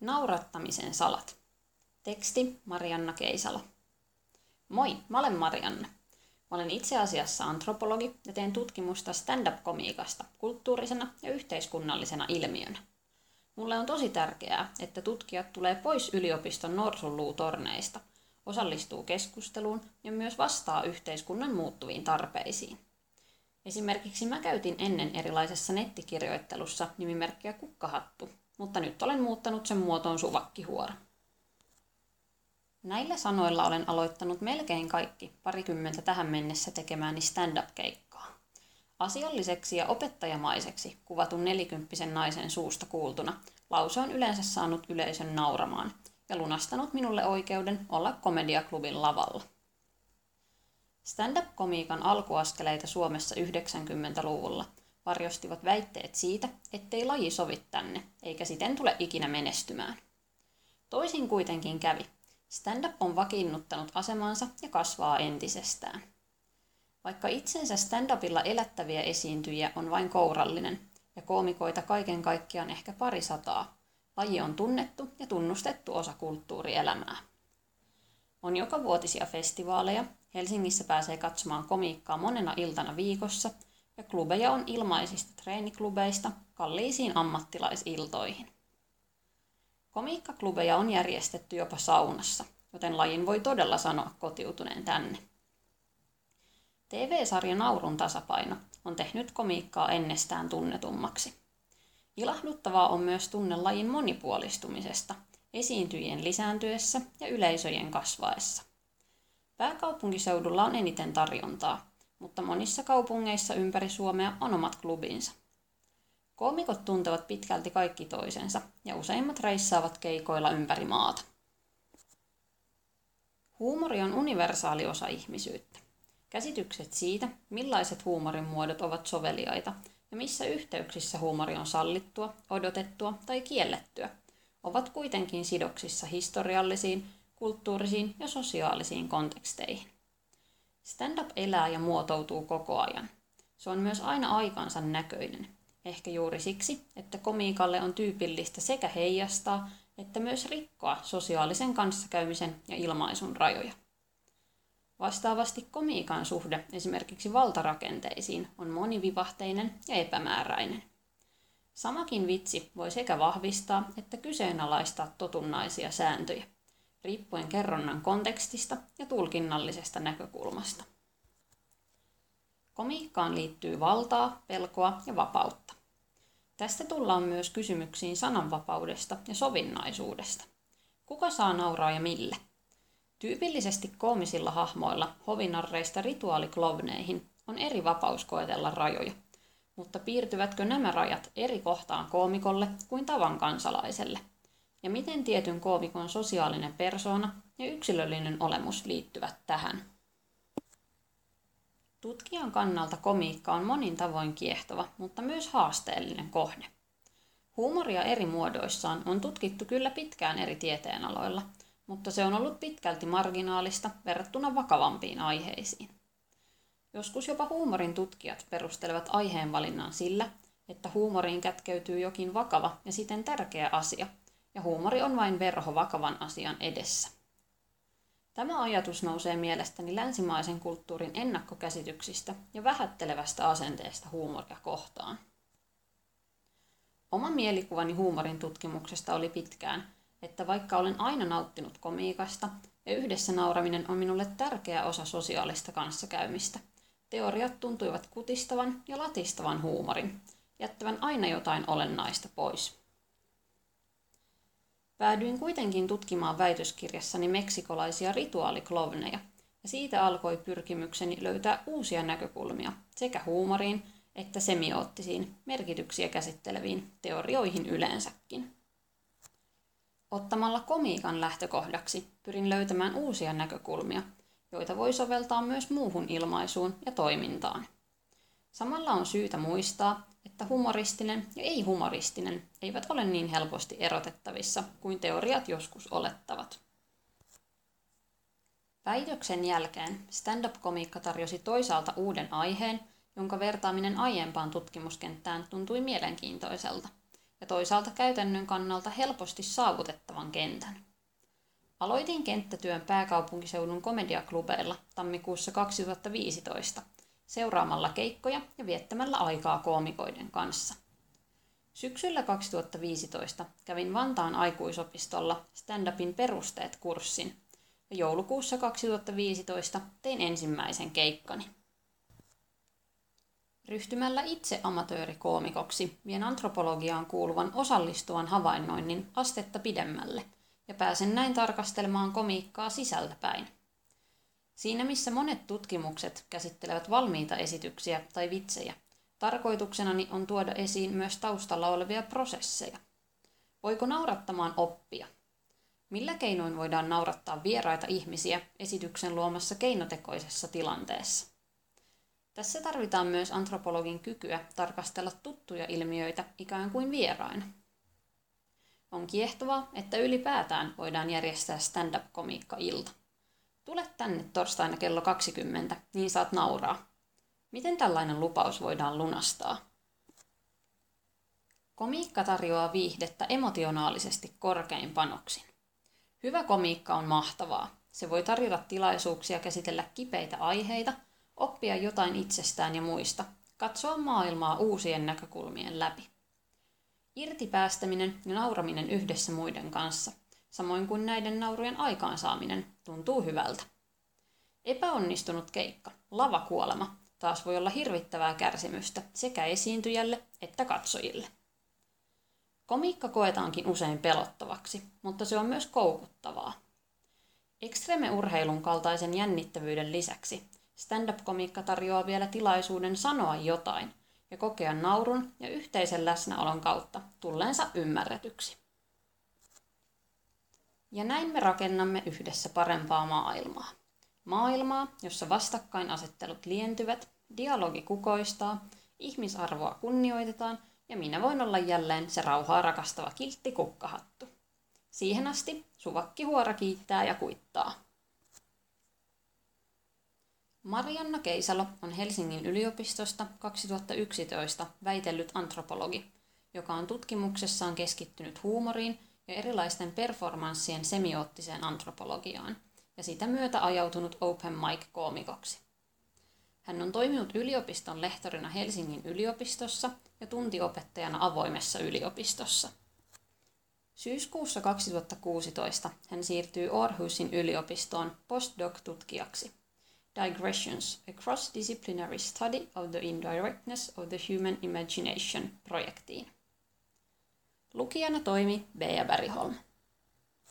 Naurattamisen salat. Teksti Marianna Keisalo. Moi, mä olen Marianna. Mä olen itse asiassa antropologi ja teen tutkimusta stand-up-komiikasta kulttuurisena ja yhteiskunnallisena ilmiönä. Mulle on tosi tärkeää, että tutkijat tulee pois yliopiston norsunluutorneista, osallistuu keskusteluun ja myös vastaa yhteiskunnan muuttuviin tarpeisiin. Esimerkiksi mä käytin ennen erilaisessa nettikirjoittelussa nimimerkkiä Kukkahattu, mutta nyt olen muuttanut sen muotoon suvakkihuora. Näillä sanoilla olen aloittanut melkein kaikki parikymmentä tähän mennessä tekemääni stand-up-keikkaa. Asialliseksi ja opettajamaiseksi kuvatun nelikymppisen naisen suusta kuultuna lause on yleensä saanut yleisön nauramaan ja lunastanut minulle oikeuden olla komediaklubin lavalla. Stand-up-komiikan alkuaskeleita Suomessa 90-luvulla varjostivat väitteet siitä, ettei laji sovi tänne, eikä siten tule ikinä menestymään. Toisin kuitenkin kävi. Stand-up on vakiinnuttanut asemansa ja kasvaa entisestään. Vaikka itsensä stand-upilla elättäviä esiintyjiä on vain kourallinen, ja koomikoita kaiken kaikkiaan ehkä pari sataa, laji on tunnettu ja tunnustettu osa kulttuurielämää. On joka vuotisia festivaaleja, Helsingissä pääsee katsomaan komiikkaa monena iltana viikossa ja klubeja on ilmaisista treeniklubeista kalliisiin ammattilaisiltoihin. Komiikkaklubeja on järjestetty jopa saunassa, joten lajin voi todella sanoa kotiutuneen tänne. TV-sarja Naurun tasapaino on tehnyt komiikkaa ennestään tunnetummaksi. Ilahduttavaa on myös tunne lajin monipuolistumisesta, esiintyjien lisääntyessä ja yleisöjen kasvaessa. Pääkaupunkiseudulla on eniten tarjontaa, mutta monissa kaupungeissa ympäri Suomea on omat klubinsa. Koomikot tuntevat pitkälti kaikki toisensa ja useimmat reissaavat keikoilla ympäri maata. Huumori on universaali osa ihmisyyttä. Käsitykset siitä, millaiset huumorin muodot ovat soveliaita ja missä yhteyksissä huumori on sallittua, odotettua tai kiellettyä, ovat kuitenkin sidoksissa historiallisiin, kulttuurisiin ja sosiaalisiin konteksteihin. Stand-up elää ja muotoutuu koko ajan. Se on myös aina aikansa näköinen. Ehkä juuri siksi, että komiikalle on tyypillistä sekä heijastaa että myös rikkoa sosiaalisen kanssakäymisen ja ilmaisun rajoja. Vastaavasti komiikan suhde esimerkiksi valtarakenteisiin on monivivahteinen ja epämääräinen. Samakin vitsi voi sekä vahvistaa että kyseenalaistaa totunnaisia sääntöjä riippuen kerronnan kontekstista ja tulkinnallisesta näkökulmasta. Komiikkaan liittyy valtaa, pelkoa ja vapautta. Tästä tullaan myös kysymyksiin sananvapaudesta ja sovinnaisuudesta. Kuka saa nauraa ja mille? Tyypillisesti koomisilla hahmoilla, hovinarreista rituaaliklovneihin, on eri vapaus koetella rajoja. Mutta piirtyvätkö nämä rajat eri kohtaan koomikolle kuin tavan kansalaiselle – ja miten tietyn koomikon sosiaalinen persoona ja yksilöllinen olemus liittyvät tähän. Tutkijan kannalta komiikka on monin tavoin kiehtova, mutta myös haasteellinen kohde. Huumoria eri muodoissaan on tutkittu kyllä pitkään eri tieteenaloilla, mutta se on ollut pitkälti marginaalista verrattuna vakavampiin aiheisiin. Joskus jopa huumorin tutkijat perustelevat aiheenvalinnan sillä, että huumoriin kätkeytyy jokin vakava ja siten tärkeä asia – ja huumori on vain verho vakavan asian edessä. Tämä ajatus nousee mielestäni länsimaisen kulttuurin ennakkokäsityksistä ja vähättelevästä asenteesta huumoria kohtaan. Oma mielikuvani huumorin tutkimuksesta oli pitkään, että vaikka olen aina nauttinut komiikasta ja yhdessä nauraminen on minulle tärkeä osa sosiaalista kanssakäymistä, teoriat tuntuivat kutistavan ja latistavan huumorin, jättävän aina jotain olennaista pois. Päädyin kuitenkin tutkimaan väitöskirjassani meksikolaisia rituaaliklovneja, ja siitä alkoi pyrkimykseni löytää uusia näkökulmia sekä huumoriin että semioottisiin merkityksiä käsitteleviin teorioihin yleensäkin. Ottamalla komiikan lähtökohdaksi pyrin löytämään uusia näkökulmia, joita voi soveltaa myös muuhun ilmaisuun ja toimintaan. Samalla on syytä muistaa, että humoristinen ja ei-humoristinen eivät ole niin helposti erotettavissa kuin teoriat joskus olettavat. Väitöksen jälkeen stand-up-komiikka tarjosi toisaalta uuden aiheen, jonka vertaaminen aiempaan tutkimuskenttään tuntui mielenkiintoiselta, ja toisaalta käytännön kannalta helposti saavutettavan kentän. Aloitin kenttätyön pääkaupunkiseudun komediaklubeilla tammikuussa 2015 seuraamalla keikkoja ja viettämällä aikaa koomikoiden kanssa. Syksyllä 2015 kävin Vantaan aikuisopistolla stand-upin perusteet-kurssin ja joulukuussa 2015 tein ensimmäisen keikkani. Ryhtymällä itse amatöörikoomikoksi vien antropologiaan kuuluvan osallistuvan havainnoinnin astetta pidemmälle ja pääsen näin tarkastelemaan komiikkaa sisältäpäin. Siinä missä monet tutkimukset käsittelevät valmiita esityksiä tai vitsejä, tarkoituksenani on tuoda esiin myös taustalla olevia prosesseja. Voiko naurattamaan oppia? Millä keinoin voidaan naurattaa vieraita ihmisiä esityksen luomassa keinotekoisessa tilanteessa? Tässä tarvitaan myös antropologin kykyä tarkastella tuttuja ilmiöitä ikään kuin vieraina. On kiehtovaa, että ylipäätään voidaan järjestää stand-up-komiikka-ilta. Tule tänne torstaina kello 20, niin saat nauraa. Miten tällainen lupaus voidaan lunastaa? Komiikka tarjoaa viihdettä emotionaalisesti korkein panoksin. Hyvä komiikka on mahtavaa. Se voi tarjota tilaisuuksia käsitellä kipeitä aiheita, oppia jotain itsestään ja muista, katsoa maailmaa uusien näkökulmien läpi. Irtipäästäminen ja nauraminen yhdessä muiden kanssa – samoin kuin näiden naurujen aikaansaaminen, tuntuu hyvältä. Epäonnistunut keikka, lavakuolema, taas voi olla hirvittävää kärsimystä sekä esiintyjälle että katsojille. Komiikka koetaankin usein pelottavaksi, mutta se on myös koukuttavaa. Extreme-urheilun kaltaisen jännittävyyden lisäksi stand-up-komiikka tarjoaa vielä tilaisuuden sanoa jotain ja kokea naurun ja yhteisen läsnäolon kautta tulleensa ymmärretyksi. Ja näin me rakennamme yhdessä parempaa maailmaa. Maailmaa, jossa vastakkainasettelut lientyvät, dialogi kukoistaa, ihmisarvoa kunnioitetaan ja minä voin olla jälleen se rauhaa rakastava kiltti kukkahattu. Siihen asti suvakki huora kiittää ja kuittaa. Marianna Keisalo on Helsingin yliopistosta 2011 väitellyt antropologi, joka on tutkimuksessaan keskittynyt huumoriin ja erilaisten performanssien semioottiseen antropologiaan ja sitä myötä ajautunut open mic-koomikoksi. Hän on toiminut yliopiston lehtorina Helsingin yliopistossa ja tuntiopettajana avoimessa yliopistossa. Syyskuussa 2016 hän siirtyi Aarhusin yliopistoon postdoc-tutkijaksi. Digressions, a cross-disciplinary study of the indirectness of the human imagination projektiin. Lukijana toimi Bea Bergholm.